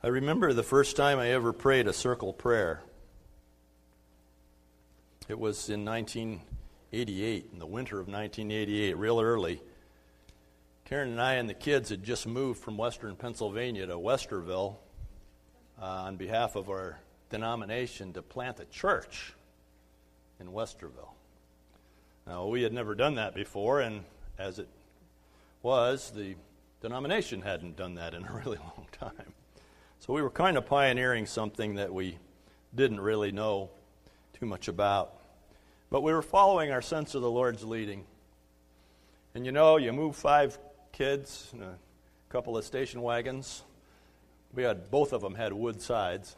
I remember the first time I ever prayed a circle prayer. It was in 1988, in the winter of 1988, real early. Karen and I and the kids had just moved from western Pennsylvania to Westerville uh, on behalf of our denomination to plant a church in Westerville. Now, we had never done that before, and as it was, the denomination hadn't done that in a really long time. So we were kind of pioneering something that we didn't really know too much about. But we were following our sense of the Lord's leading. And you know, you move five kids and a couple of station wagons. We had both of them had wood sides.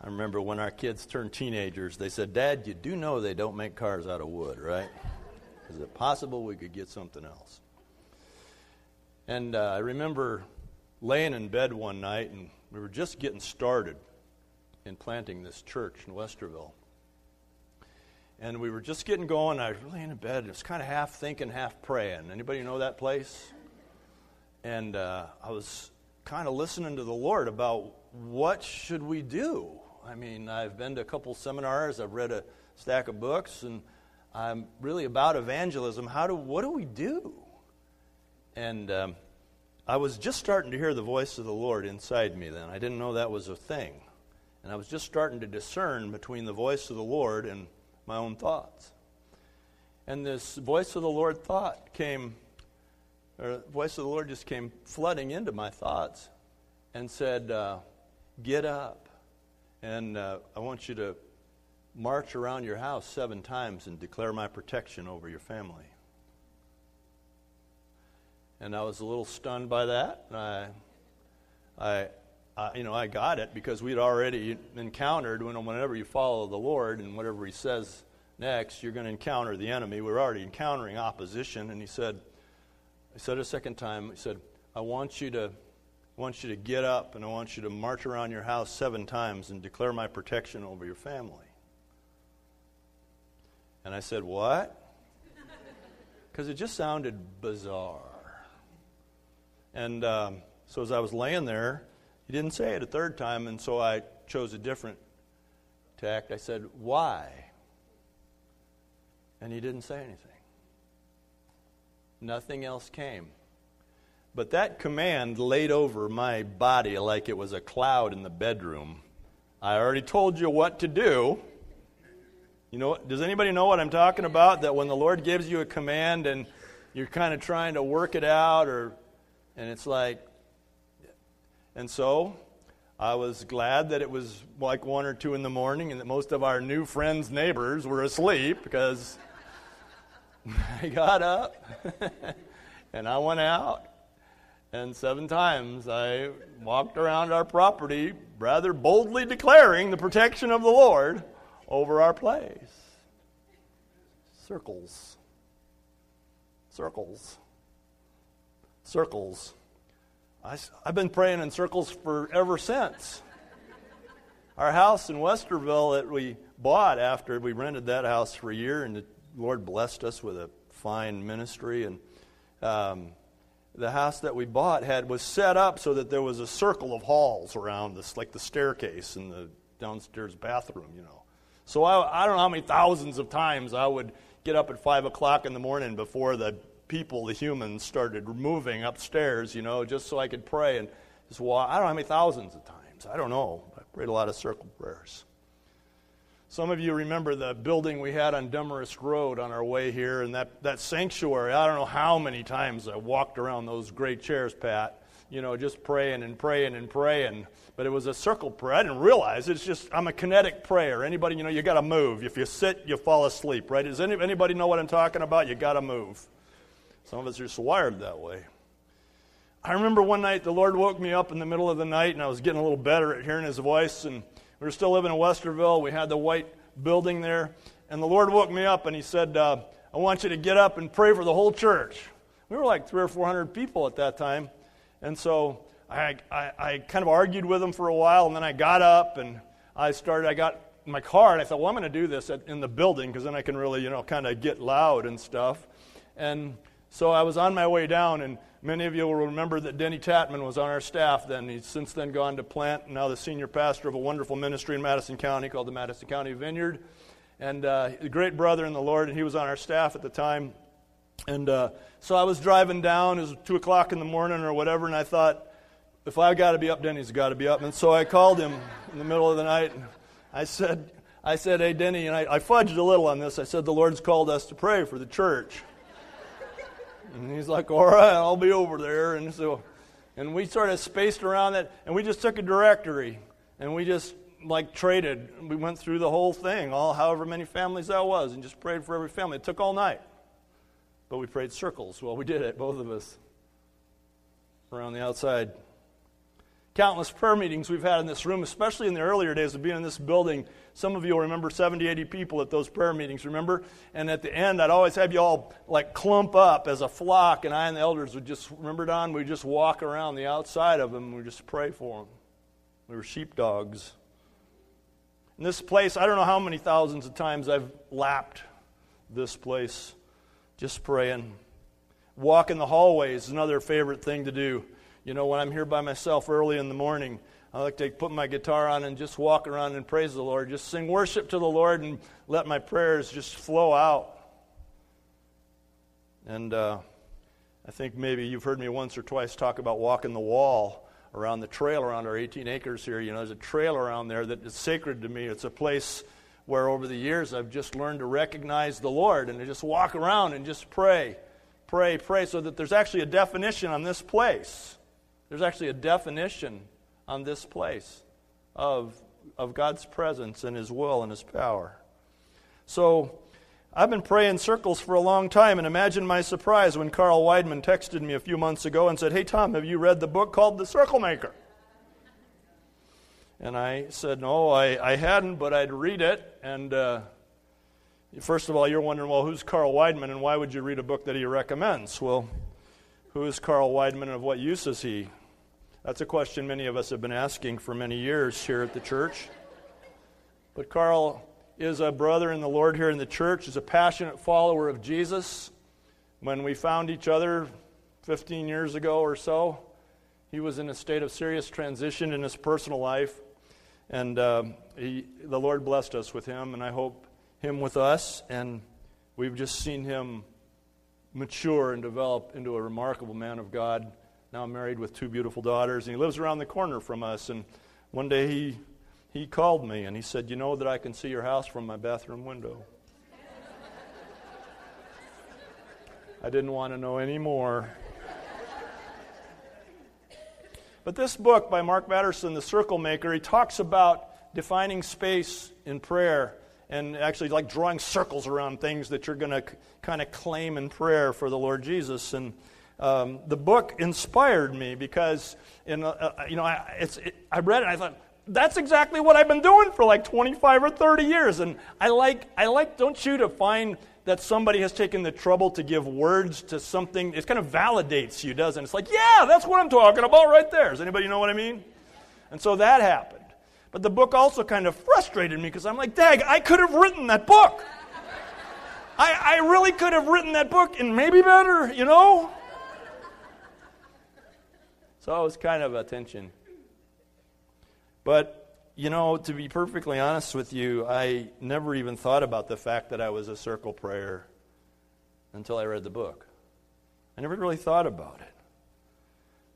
I remember when our kids turned teenagers, they said, Dad, you do know they don't make cars out of wood, right? Is it possible we could get something else? And uh, I remember laying in bed one night, and we were just getting started in planting this church in Westerville. And we were just getting going. I was laying in bed. It was kind of half thinking, half praying. Anybody know that place? And uh, I was kind of listening to the Lord about what should we do. I mean, I've been to a couple seminars. I've read a stack of books, and I'm really about evangelism. How do what do we do? And um, I was just starting to hear the voice of the Lord inside me then. I didn't know that was a thing. And I was just starting to discern between the voice of the Lord and my own thoughts. And this voice of the Lord thought came, or voice of the Lord just came flooding into my thoughts and said, uh, Get up. And uh, I want you to march around your house seven times and declare my protection over your family. And I was a little stunned by that. I, I, I, you know, I got it because we'd already encountered when, whenever you follow the Lord and whatever He says next, you're going to encounter the enemy. We're already encountering opposition. And He said, I said a second time, He said, I want you to, I want you to get up and I want you to march around your house seven times and declare my protection over your family. And I said, What? Because it just sounded bizarre. And um, so as I was laying there, he didn't say it a third time, and so I chose a different tact. I said, Why? And he didn't say anything. Nothing else came. But that command laid over my body like it was a cloud in the bedroom. I already told you what to do. You know, does anybody know what I'm talking about? That when the Lord gives you a command and you're kind of trying to work it out or and it's like, and so I was glad that it was like one or two in the morning and that most of our new friends' neighbors were asleep because I got up and I went out. And seven times I walked around our property, rather boldly declaring the protection of the Lord over our place. Circles. Circles circles. I, have been praying in circles for ever since. Our house in Westerville that we bought after we rented that house for a year, and the Lord blessed us with a fine ministry. And um, the house that we bought had was set up so that there was a circle of halls around this, like the staircase and the downstairs bathroom, you know. So I, I don't know how many thousands of times I would get up at five o'clock in the morning before the people, the humans, started moving upstairs, you know, just so I could pray and just walk. I don't know how many thousands of times. I don't know. I prayed a lot of circle prayers. Some of you remember the building we had on Demarest Road on our way here, and that, that sanctuary. I don't know how many times I walked around those great chairs, Pat, you know, just praying and praying and praying. But it was a circle prayer. I didn't realize it's just, I'm a kinetic prayer. Anybody, you know, you got to move. If you sit, you fall asleep, right? Does anybody know what I'm talking about? You got to move. Some of us are just wired that way. I remember one night the Lord woke me up in the middle of the night, and I was getting a little better at hearing His voice. And we were still living in Westerville. We had the white building there, and the Lord woke me up, and He said, uh, "I want you to get up and pray for the whole church." We were like three or four hundred people at that time, and so I, I, I kind of argued with him for a while, and then I got up and I started. I got my car, and I thought, "Well, I'm going to do this at, in the building because then I can really, you know, kind of get loud and stuff." And so I was on my way down, and many of you will remember that Denny Tatman was on our staff then. He's since then gone to plant, now the senior pastor of a wonderful ministry in Madison County called the Madison County Vineyard. And uh, a great brother in the Lord, and he was on our staff at the time. And uh, so I was driving down, it was 2 o'clock in the morning or whatever, and I thought, if I've got to be up, Denny's got to be up. And so I called him in the middle of the night, and I said, I said, hey, Denny, and I, I fudged a little on this. I said, the Lord's called us to pray for the church. And he's like, all right, I'll be over there. And so, and we sort of spaced around that, and we just took a directory, and we just like traded. We went through the whole thing, all however many families that was, and just prayed for every family. It took all night, but we prayed circles. Well, we did it, both of us, around the outside countless prayer meetings we've had in this room, especially in the earlier days of being in this building. Some of you will remember 70, 80 people at those prayer meetings, remember? And at the end, I'd always have you all like clump up as a flock, and I and the elders would just, remember, Don, we'd just walk around the outside of them and we'd just pray for them. We were sheepdogs. In this place, I don't know how many thousands of times I've lapped this place just praying. Walk in the hallways is another favorite thing to do. You know, when I'm here by myself early in the morning, I like to put my guitar on and just walk around and praise the Lord. Just sing worship to the Lord and let my prayers just flow out. And uh, I think maybe you've heard me once or twice talk about walking the wall around the trail around our 18 acres here. You know, there's a trail around there that is sacred to me. It's a place where over the years I've just learned to recognize the Lord and to just walk around and just pray, pray, pray, so that there's actually a definition on this place. There's actually a definition on this place of, of God's presence and His will and His power. So, I've been praying circles for a long time, and imagine my surprise when Carl Weidman texted me a few months ago and said, Hey, Tom, have you read the book called The Circle Maker? And I said, No, I, I hadn't, but I'd read it. And uh, first of all, you're wondering, well, who's Carl Weidman and why would you read a book that he recommends? Well, who is Carl Weidman and of what use is he? That's a question many of us have been asking for many years here at the church. But Carl is a brother in the Lord here in the church, is a passionate follower of Jesus. When we found each other 15 years ago or so, he was in a state of serious transition in his personal life. And uh, he, the Lord blessed us with him, and I hope him with us. And we've just seen him mature and develop into a remarkable man of God now I'm married with two beautiful daughters, and he lives around the corner from us. And one day he, he called me and he said, You know that I can see your house from my bathroom window. I didn't want to know any more. But this book by Mark Batterson, The Circle Maker, he talks about defining space in prayer and actually like drawing circles around things that you're going to kind of claim in prayer for the Lord Jesus. And um, the book inspired me because, in, uh, uh, you know, I, it, I read it and I thought, that's exactly what I've been doing for like 25 or 30 years. And I like, I like, don't you, to find that somebody has taken the trouble to give words to something. It kind of validates you, doesn't it? It's like, yeah, that's what I'm talking about right there. Does anybody know what I mean? And so that happened. But the book also kind of frustrated me because I'm like, Dag, I could have written that book. I, I really could have written that book and maybe better, you know? So it was kind of a tension. But, you know, to be perfectly honest with you, I never even thought about the fact that I was a circle prayer until I read the book. I never really thought about it.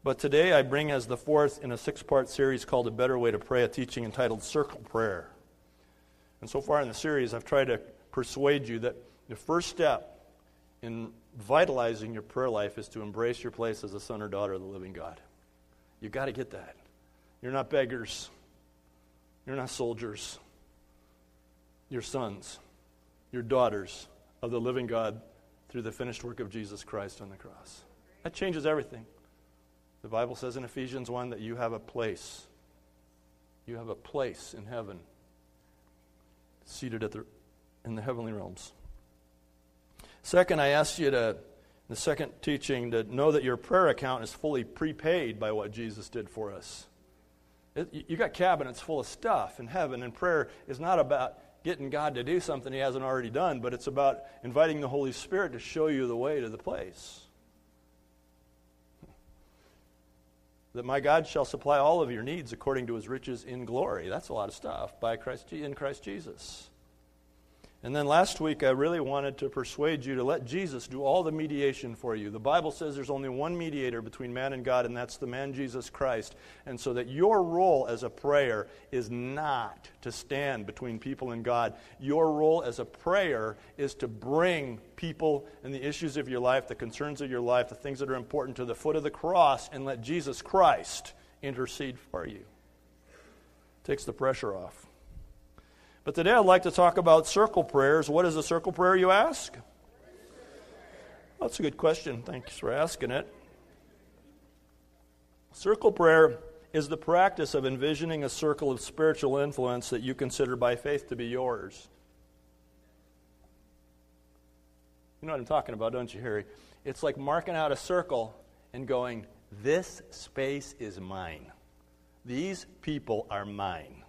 But today I bring as the fourth in a six part series called A Better Way to Pray, a teaching entitled Circle Prayer. And so far in the series, I've tried to persuade you that the first step in vitalizing your prayer life is to embrace your place as a son or daughter of the living God. You've got to get that. You're not beggars. You're not soldiers. You're sons. You're daughters of the living God through the finished work of Jesus Christ on the cross. That changes everything. The Bible says in Ephesians 1 that you have a place. You have a place in heaven, seated at the, in the heavenly realms. Second, I ask you to the second teaching to know that your prayer account is fully prepaid by what Jesus did for us. It, you got cabinets full of stuff in heaven, and prayer is not about getting God to do something He hasn't already done, but it's about inviting the Holy Spirit to show you the way to the place. That my God shall supply all of your needs according to His riches in glory. That's a lot of stuff by Christ in Christ Jesus. And then last week, I really wanted to persuade you to let Jesus do all the mediation for you. The Bible says there's only one mediator between man and God, and that's the man Jesus Christ. And so that your role as a prayer is not to stand between people and God. Your role as a prayer is to bring people and the issues of your life, the concerns of your life, the things that are important to the foot of the cross, and let Jesus Christ intercede for you. Takes the pressure off. But today I'd like to talk about circle prayers. What is a circle prayer, you ask? That's a good question. Thanks for asking it. Circle prayer is the practice of envisioning a circle of spiritual influence that you consider by faith to be yours. You know what I'm talking about, don't you, Harry? It's like marking out a circle and going, This space is mine. These people are mine.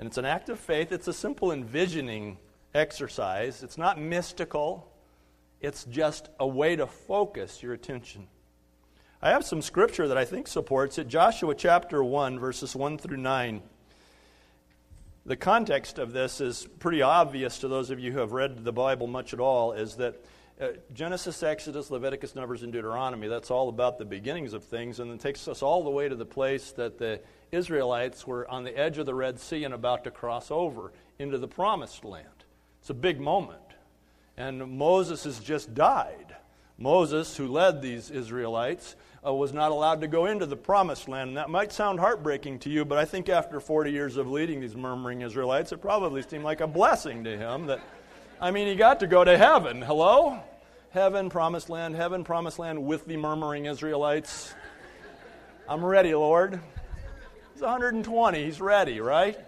And it's an act of faith. It's a simple envisioning exercise. It's not mystical, it's just a way to focus your attention. I have some scripture that I think supports it. Joshua chapter 1, verses 1 through 9. The context of this is pretty obvious to those of you who have read the Bible much at all, is that uh, Genesis, Exodus, Leviticus, Numbers, and Deuteronomy, that's all about the beginnings of things, and it takes us all the way to the place that the Israelites were on the edge of the Red Sea and about to cross over into the promised land. It's a big moment. And Moses has just died. Moses, who led these Israelites, uh, was not allowed to go into the promised land. And that might sound heartbreaking to you, but I think after 40 years of leading these murmuring Israelites, it probably seemed like a blessing to him that, I mean, he got to go to heaven. Hello? Heaven, promised land, heaven, promised land with the murmuring Israelites. I'm ready, Lord. He's 120. He's ready, right?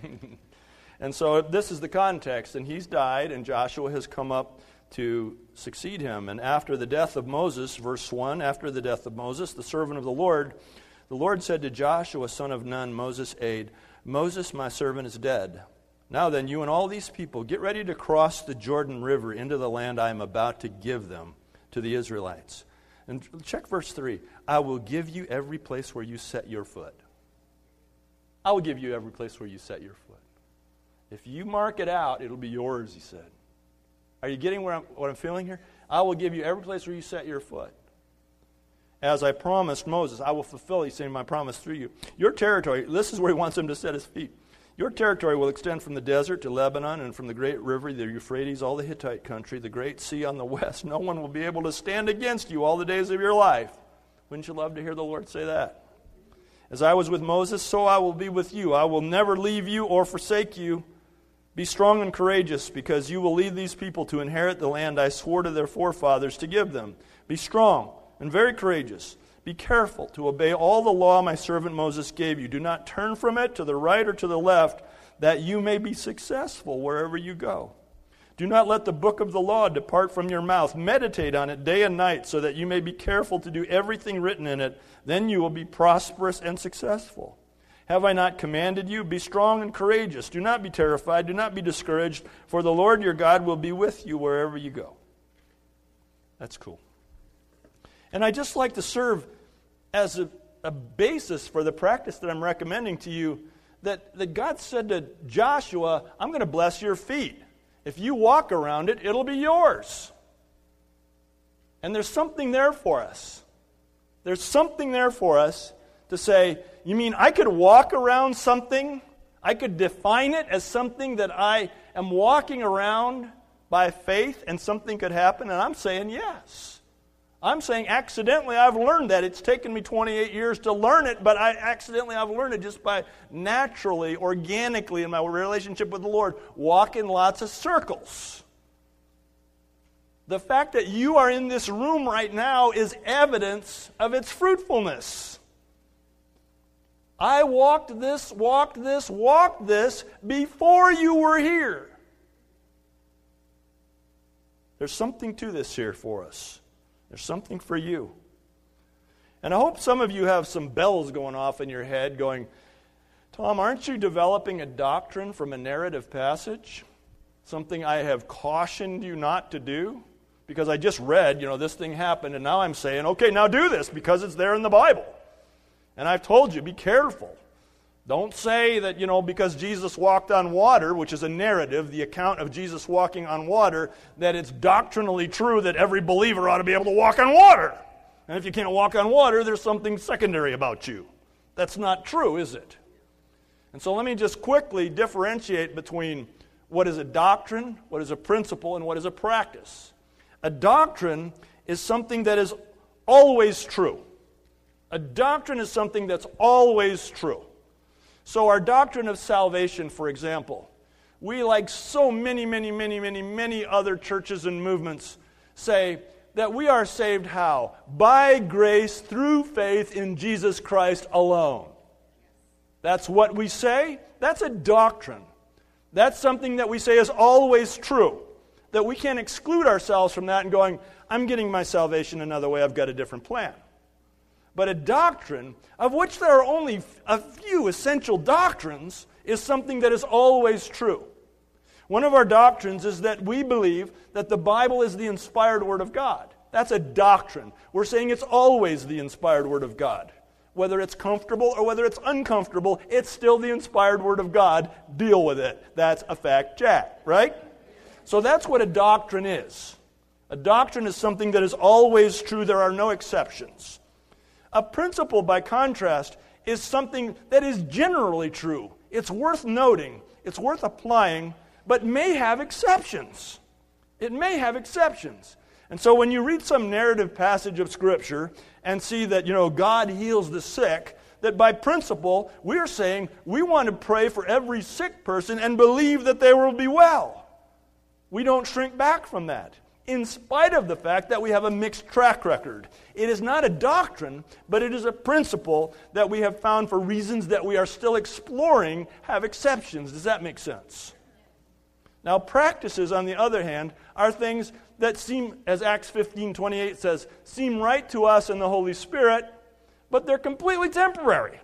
and so this is the context. And he's died, and Joshua has come up to succeed him. And after the death of Moses, verse 1, after the death of Moses, the servant of the Lord, the Lord said to Joshua, son of Nun, Moses' aide, Moses, my servant, is dead. Now then, you and all these people, get ready to cross the Jordan River into the land I am about to give them to the Israelites. And check verse 3 I will give you every place where you set your foot. I will give you every place where you set your foot. If you mark it out, it'll be yours, he said. Are you getting what I'm, what I'm feeling here? I will give you every place where you set your foot. As I promised Moses, I will fulfill, he's saying, my promise through you. Your territory, this is where he wants him to set his feet. Your territory will extend from the desert to Lebanon and from the great river, the Euphrates, all the Hittite country, the great sea on the west. No one will be able to stand against you all the days of your life. Wouldn't you love to hear the Lord say that? As I was with Moses, so I will be with you. I will never leave you or forsake you. Be strong and courageous, because you will lead these people to inherit the land I swore to their forefathers to give them. Be strong and very courageous. Be careful to obey all the law my servant Moses gave you. Do not turn from it to the right or to the left, that you may be successful wherever you go. Do not let the book of the law depart from your mouth. Meditate on it day and night, so that you may be careful to do everything written in it. Then you will be prosperous and successful. Have I not commanded you? Be strong and courageous. Do not be terrified. Do not be discouraged, for the Lord your God will be with you wherever you go. That's cool. And I just like to serve as a, a basis for the practice that I'm recommending to you that, that God said to Joshua, I'm going to bless your feet. If you walk around it, it'll be yours. And there's something there for us. There's something there for us to say, you mean I could walk around something? I could define it as something that I am walking around by faith and something could happen? And I'm saying yes. I'm saying accidentally I've learned that. It's taken me 28 years to learn it, but I accidentally I've learned it just by naturally, organically in my relationship with the Lord, walk in lots of circles. The fact that you are in this room right now is evidence of its fruitfulness. I walked this, walked this, walked this before you were here. There's something to this here for us. There's something for you. And I hope some of you have some bells going off in your head going, Tom, aren't you developing a doctrine from a narrative passage? Something I have cautioned you not to do? because I just read, you know, this thing happened, and now I'm saying, okay, now do this because it's there in the Bible. And I've told you, be careful. Don't say that, you know, because Jesus walked on water, which is a narrative, the account of Jesus walking on water, that it's doctrinally true that every believer ought to be able to walk on water. And if you can't walk on water, there's something secondary about you. That's not true, is it? And so let me just quickly differentiate between what is a doctrine, what is a principle, and what is a practice. A doctrine is something that is always true. A doctrine is something that's always true. So, our doctrine of salvation, for example, we, like so many, many, many, many, many other churches and movements, say that we are saved how? By grace through faith in Jesus Christ alone. That's what we say. That's a doctrine. That's something that we say is always true. That we can't exclude ourselves from that and going, I'm getting my salvation another way, I've got a different plan. But a doctrine, of which there are only a few essential doctrines, is something that is always true. One of our doctrines is that we believe that the Bible is the inspired Word of God. That's a doctrine. We're saying it's always the inspired Word of God. Whether it's comfortable or whether it's uncomfortable, it's still the inspired Word of God. Deal with it. That's a fact, Jack, right? So that's what a doctrine is. A doctrine is something that is always true, there are no exceptions. A principle, by contrast, is something that is generally true. It's worth noting, it's worth applying, but may have exceptions. It may have exceptions. And so when you read some narrative passage of Scripture and see that, you know, God heals the sick, that by principle, we're saying we want to pray for every sick person and believe that they will be well. We don't shrink back from that, in spite of the fact that we have a mixed track record. It is not a doctrine, but it is a principle that we have found for reasons that we are still exploring have exceptions. Does that make sense? Now, practices, on the other hand, are things that seem, as Acts 15 28 says, seem right to us in the Holy Spirit, but they're completely temporary.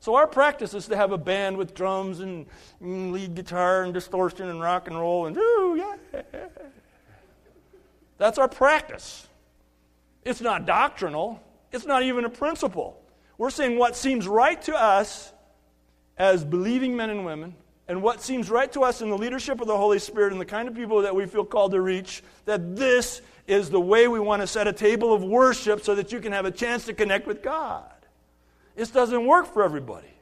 So, our practice is to have a band with drums and, mm, lead guitar and distortion and rock and roll and, ooh, yeah. That's our practice. It's not doctrinal, it's not even a principle. We're saying what seems right to us as believing men and women and what seems right to us in the leadership of the Holy Spirit and the kind of people that we feel called to reach, that this is the way we want to set a table of worship so that you can have a chance to connect with God. This doesn't work for everybody.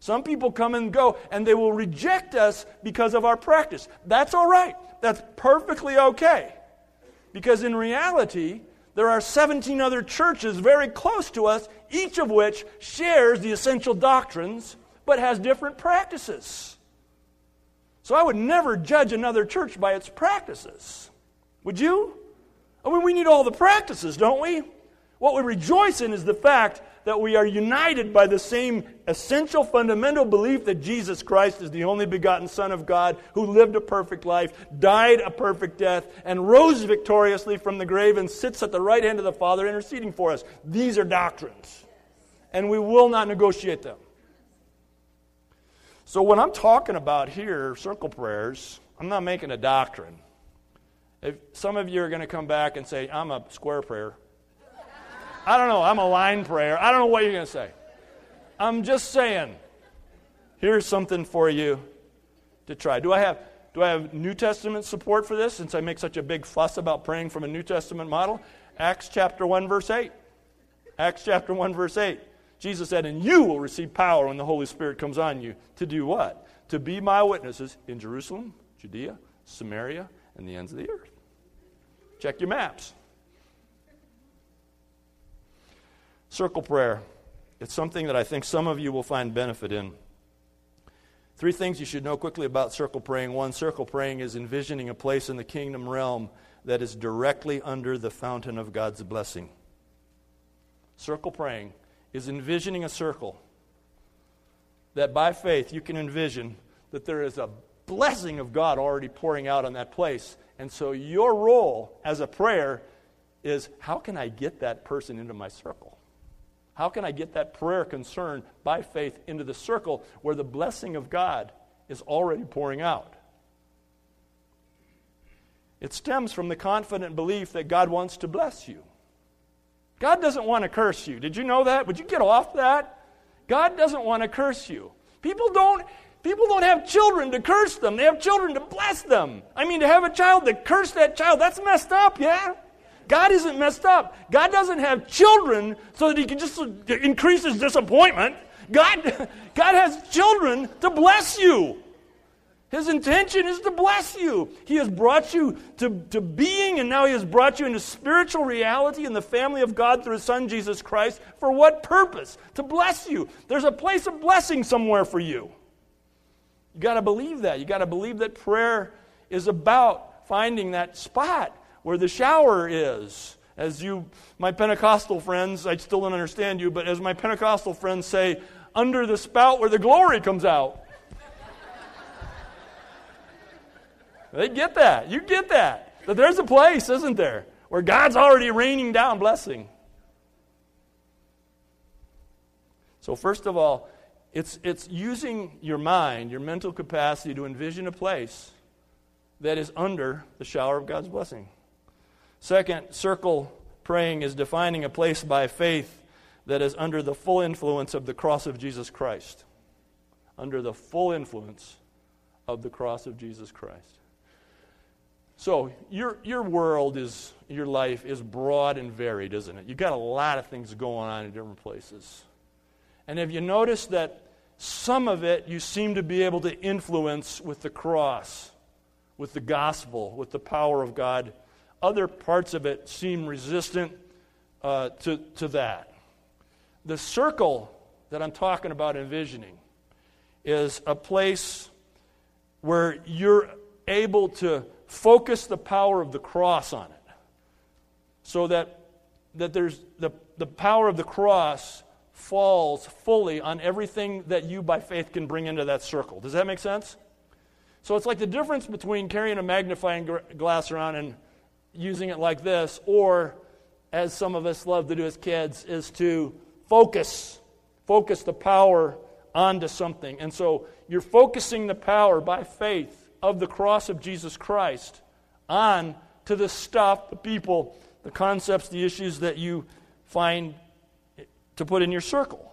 Some people come and go and they will reject us because of our practice. That's all right. That's perfectly okay. Because in reality, there are 17 other churches very close to us, each of which shares the essential doctrines but has different practices. So I would never judge another church by its practices. Would you? I mean, we need all the practices, don't we? What we rejoice in is the fact that we are united by the same essential fundamental belief that Jesus Christ is the only begotten Son of God who lived a perfect life, died a perfect death, and rose victoriously from the grave and sits at the right hand of the Father interceding for us. These are doctrines, and we will not negotiate them. So, when I'm talking about here, circle prayers, I'm not making a doctrine. If some of you are going to come back and say, I'm a square prayer, I don't know, I'm a line prayer, I don't know what you're going to say. I'm just saying, here's something for you to try. Do I have. Do I have New Testament support for this since I make such a big fuss about praying from a New Testament model? Acts chapter 1, verse 8. Acts chapter 1, verse 8. Jesus said, And you will receive power when the Holy Spirit comes on you. To do what? To be my witnesses in Jerusalem, Judea, Samaria, and the ends of the earth. Check your maps. Circle prayer. It's something that I think some of you will find benefit in. Three things you should know quickly about circle praying. One, circle praying is envisioning a place in the kingdom realm that is directly under the fountain of God's blessing. Circle praying is envisioning a circle that by faith you can envision that there is a blessing of God already pouring out on that place. And so your role as a prayer is how can I get that person into my circle? How can I get that prayer concern by faith into the circle where the blessing of God is already pouring out? It stems from the confident belief that God wants to bless you. God doesn't want to curse you. Did you know that? Would you get off that? God doesn't want to curse you. People don't people don't have children to curse them. They have children to bless them. I mean to have a child to curse that child, that's messed up, yeah? God isn't messed up. God doesn't have children so that he can just increase his disappointment. God God has children to bless you. His intention is to bless you. He has brought you to, to being, and now He has brought you into spiritual reality in the family of God through His Son, Jesus Christ. For what purpose? To bless you. There's a place of blessing somewhere for you. You got to believe that. You got to believe that prayer is about finding that spot where the shower is. As you, my Pentecostal friends, I still don't understand you, but as my Pentecostal friends say, under the spout where the glory comes out. They get that. You get that. That there's a place, isn't there, where God's already raining down blessing. So, first of all, it's, it's using your mind, your mental capacity to envision a place that is under the shower of God's blessing. Second, circle praying is defining a place by faith that is under the full influence of the cross of Jesus Christ. Under the full influence of the cross of Jesus Christ. So, your, your world is, your life is broad and varied, isn't it? You've got a lot of things going on in different places. And have you noticed that some of it you seem to be able to influence with the cross, with the gospel, with the power of God? Other parts of it seem resistant uh, to, to that. The circle that I'm talking about envisioning is a place where you're able to focus the power of the cross on it so that, that there's the, the power of the cross falls fully on everything that you by faith can bring into that circle. Does that make sense? So it's like the difference between carrying a magnifying glass around and using it like this, or as some of us love to do as kids, is to focus, focus the power onto something. And so you're focusing the power by faith of the cross of Jesus Christ on to the stuff, the people, the concepts, the issues that you find to put in your circle.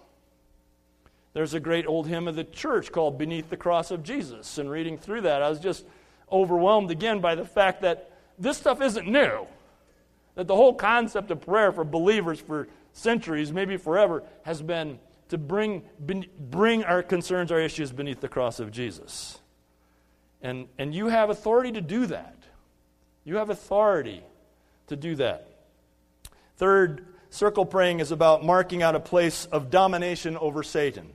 There's a great old hymn of the church called Beneath the Cross of Jesus. And reading through that, I was just overwhelmed again by the fact that this stuff isn't new. That the whole concept of prayer for believers for centuries, maybe forever, has been to bring, bring our concerns, our issues beneath the cross of Jesus. And, and you have authority to do that. You have authority to do that. Third, circle praying is about marking out a place of domination over Satan.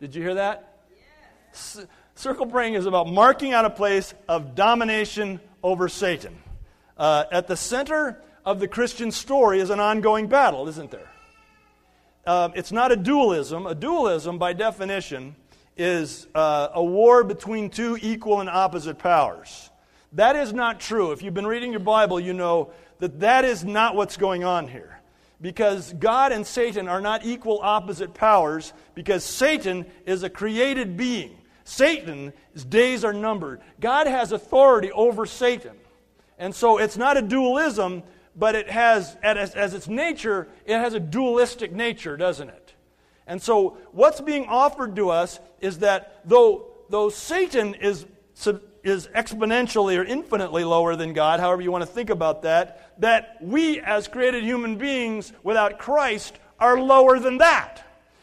Did you hear that? Yes. C- circle praying is about marking out a place of domination over Satan. Uh, at the center of the Christian story is an ongoing battle, isn't there? Uh, it's not a dualism. A dualism, by definition, is uh, a war between two equal and opposite powers. That is not true. If you've been reading your Bible, you know that that is not what's going on here. Because God and Satan are not equal opposite powers, because Satan is a created being. Satan's days are numbered. God has authority over Satan. And so it's not a dualism, but it has, as, as its nature, it has a dualistic nature, doesn't it? And so, what's being offered to us is that though, though Satan is, is exponentially or infinitely lower than God, however you want to think about that, that we as created human beings without Christ are lower than that.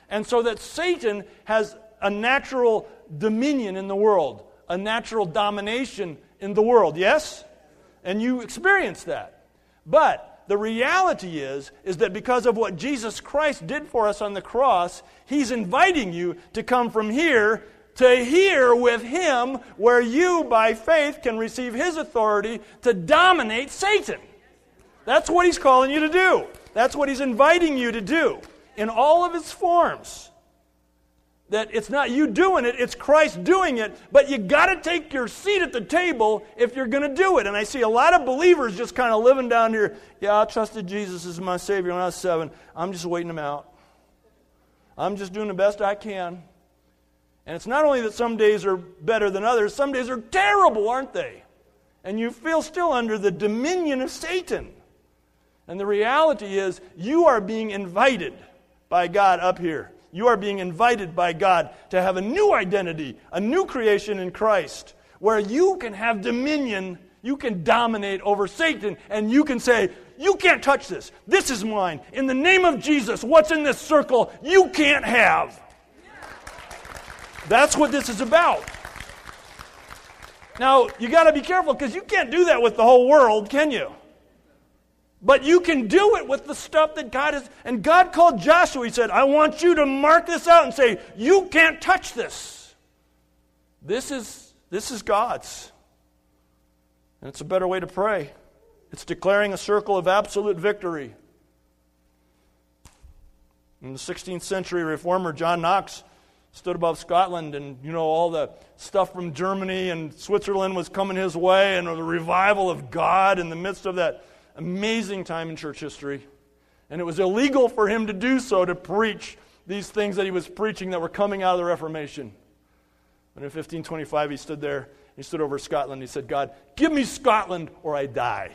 And so that Satan has a natural dominion in the world, a natural domination in the world, yes? And you experience that. But the reality is is that because of what Jesus Christ did for us on the cross, he's inviting you to come from here to here with him where you by faith can receive his authority to dominate Satan. That's what he's calling you to do. That's what he's inviting you to do in all of its forms that it's not you doing it, it's Christ doing it, but you got to take your seat at the table if you're going to do it. And I see a lot of believers just kind of living down here. Yeah, I trusted Jesus as my Savior when I was seven. I'm just waiting him out. I'm just doing the best I can. And it's not only that some days are better than others, some days are terrible, aren't they? and you feel still under the dominion of Satan. And the reality is, you are being invited by God up here. You are being invited by God to have a new identity, a new creation in Christ, where you can have dominion, you can dominate over Satan, and you can say, You can't touch this. This is mine. In the name of Jesus, what's in this circle, you can't have. That's what this is about. Now, you got to be careful because you can't do that with the whole world, can you? But you can do it with the stuff that God has. And God called Joshua. He said, I want you to mark this out and say, You can't touch this. This is, this is God's. And it's a better way to pray. It's declaring a circle of absolute victory. In the 16th century reformer John Knox stood above Scotland, and you know, all the stuff from Germany and Switzerland was coming his way, and the revival of God in the midst of that amazing time in church history. And it was illegal for him to do so, to preach these things that he was preaching that were coming out of the Reformation. And in 1525, he stood there, he stood over Scotland, he said, God, give me Scotland or I die.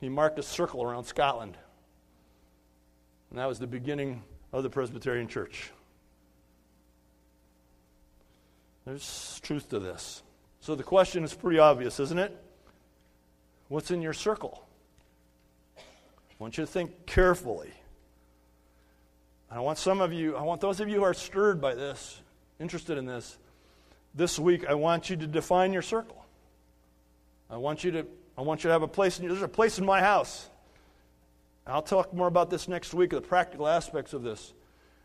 He marked a circle around Scotland. And that was the beginning of the Presbyterian Church. There's truth to this. So the question is pretty obvious, isn't it? What's in your circle? I want you to think carefully. And I want some of you, I want those of you who are stirred by this, interested in this, this week, I want you to define your circle. I want you to, I want you to have a place in there's a place in my house. I'll talk more about this next week, the practical aspects of this.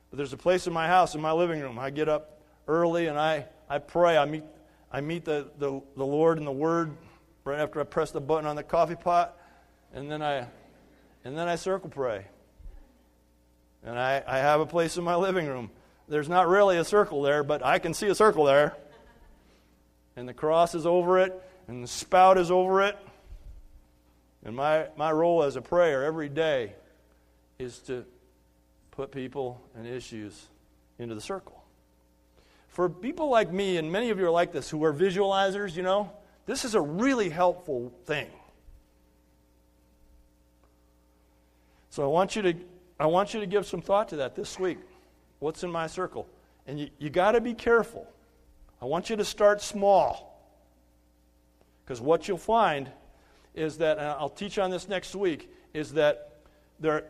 But there's a place in my house, in my living room. I get up early and I, I pray. I meet, I meet the, the, the Lord in the Word right after I press the button on the coffee pot, and then I, and then I circle pray. And I, I have a place in my living room. There's not really a circle there, but I can see a circle there. And the cross is over it, and the spout is over it. And my, my role as a prayer every day is to put people and issues into the circle. For people like me, and many of you are like this who are visualizers, you know, this is a really helpful thing. So I want you to I want you to give some thought to that this week. What's in my circle? And you, you got to be careful. I want you to start small. Because what you'll find is that, I'll teach on this next week, is that there,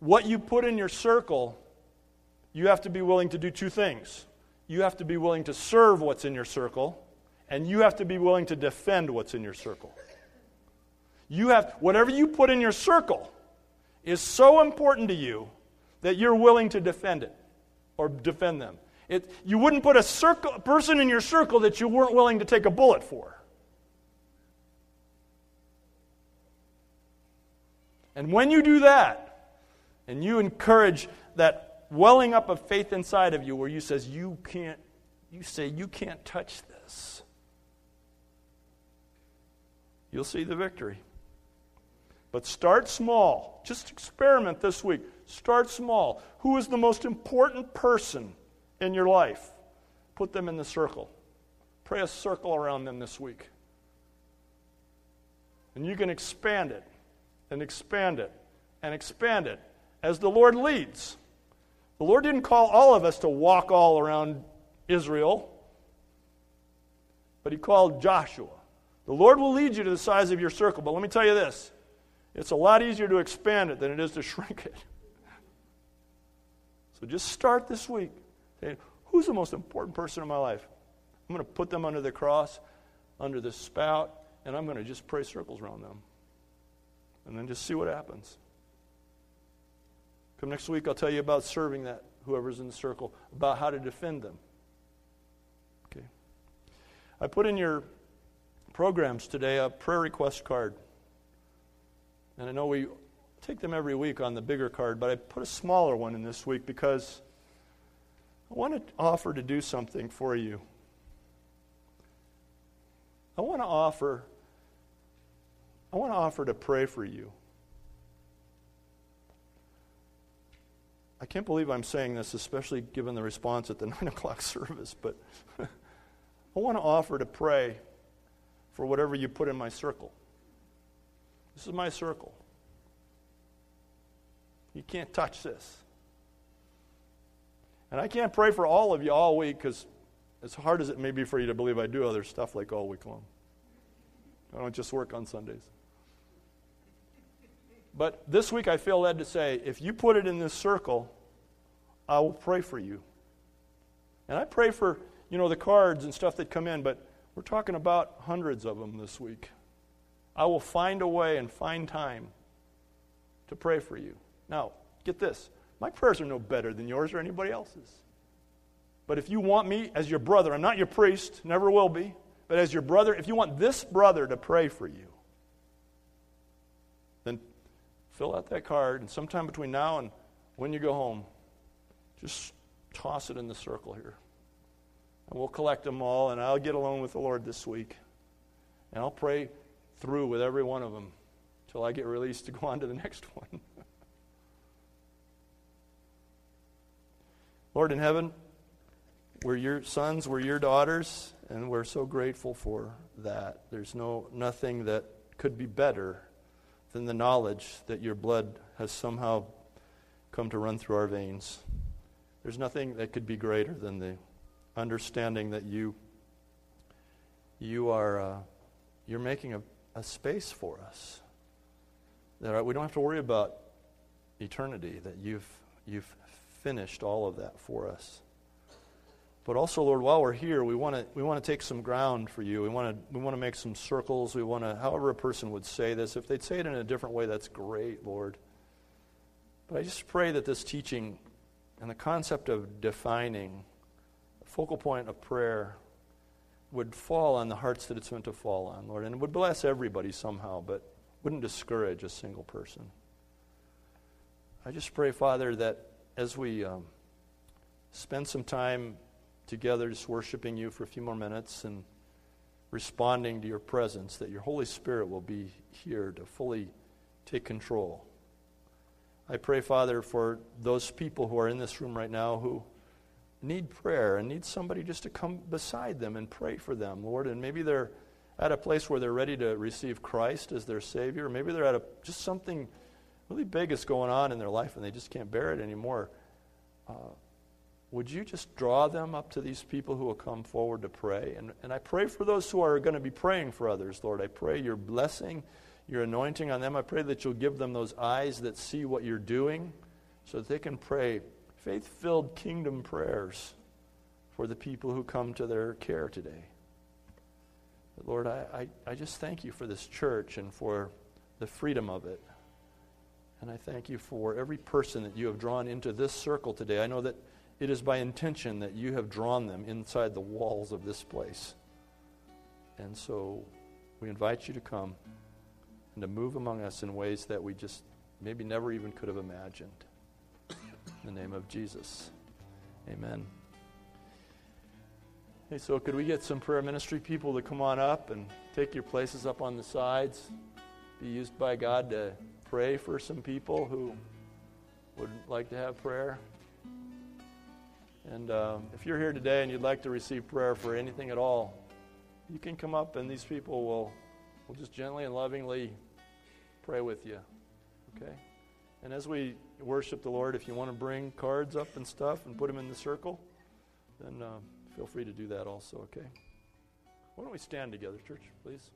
what you put in your circle, you have to be willing to do two things. You have to be willing to serve what's in your circle, and you have to be willing to defend what's in your circle. You have whatever you put in your circle is so important to you that you're willing to defend it or defend them. It, you wouldn't put a circle, person in your circle that you weren't willing to take a bullet for. And when you do that, and you encourage that welling up of faith inside of you where you says you can't you say you can't touch this you'll see the victory. But start small. Just experiment this week. Start small. Who is the most important person in your life? Put them in the circle. Pray a circle around them this week. And you can expand it and expand it and expand it as the Lord leads. The Lord didn't call all of us to walk all around Israel, but He called Joshua. The Lord will lead you to the size of your circle, but let me tell you this it's a lot easier to expand it than it is to shrink it. So just start this week. Say, who's the most important person in my life? I'm going to put them under the cross, under the spout, and I'm going to just pray circles around them. And then just see what happens. Come next week, I'll tell you about serving that, whoever's in the circle, about how to defend them. Okay. I put in your programs today a prayer request card. And I know we take them every week on the bigger card, but I put a smaller one in this week because I want to offer to do something for you. I want to offer I want to offer to pray for you. I can't believe I'm saying this, especially given the response at the 9 o'clock service, but I want to offer to pray for whatever you put in my circle. This is my circle. You can't touch this. And I can't pray for all of you all week because as hard as it may be for you to believe, I do other stuff like all week long. I don't just work on Sundays. But this week I feel led to say if you put it in this circle, I will pray for you. And I pray for, you know, the cards and stuff that come in, but we're talking about hundreds of them this week. I will find a way and find time to pray for you. Now, get this my prayers are no better than yours or anybody else's. But if you want me as your brother, I'm not your priest, never will be, but as your brother, if you want this brother to pray for you, then fill out that card, and sometime between now and when you go home, just toss it in the circle here. And we'll collect them all, and I'll get alone with the Lord this week. And I'll pray through with every one of them until I get released to go on to the next one. Lord in heaven, we're your sons, we're your daughters, and we're so grateful for that. There's no nothing that could be better than the knowledge that your blood has somehow come to run through our veins. There's nothing that could be greater than the understanding that you you are uh, you're making a, a space for us. That we don't have to worry about eternity. That you've you've finished all of that for us. But also, Lord, while we're here, we want to we want to take some ground for you. We want to we want to make some circles. We want to, however a person would say this, if they'd say it in a different way, that's great, Lord. But I just pray that this teaching and the concept of defining focal point of prayer would fall on the hearts that it's meant to fall on, Lord, and it would bless everybody somehow, but wouldn't discourage a single person. I just pray, Father, that as we um, spend some time together just worshiping you for a few more minutes and responding to your presence, that your Holy Spirit will be here to fully take control. I pray, Father, for those people who are in this room right now who need prayer and need somebody just to come beside them and pray for them, Lord. And maybe they're at a place where they're ready to receive Christ as their Savior. Maybe they're at a, just something really big is going on in their life and they just can't bear it anymore, uh, would you just draw them up to these people who will come forward to pray? And, and I pray for those who are going to be praying for others, Lord. I pray your blessing, your anointing on them. I pray that you'll give them those eyes that see what you're doing so that they can pray faith filled kingdom prayers for the people who come to their care today. But Lord, I, I, I just thank you for this church and for the freedom of it. And I thank you for every person that you have drawn into this circle today. I know that it is by intention that you have drawn them inside the walls of this place. And so we invite you to come and to move among us in ways that we just maybe never even could have imagined. In the name of Jesus. Amen. Hey, so could we get some prayer ministry people to come on up and take your places up on the sides? Be used by God to pray for some people who would like to have prayer. And um, if you're here today and you'd like to receive prayer for anything at all, you can come up and these people will, will just gently and lovingly pray with you. Okay? And as we worship the Lord, if you want to bring cards up and stuff and put them in the circle, then uh, feel free to do that also, okay? Why don't we stand together, church, please?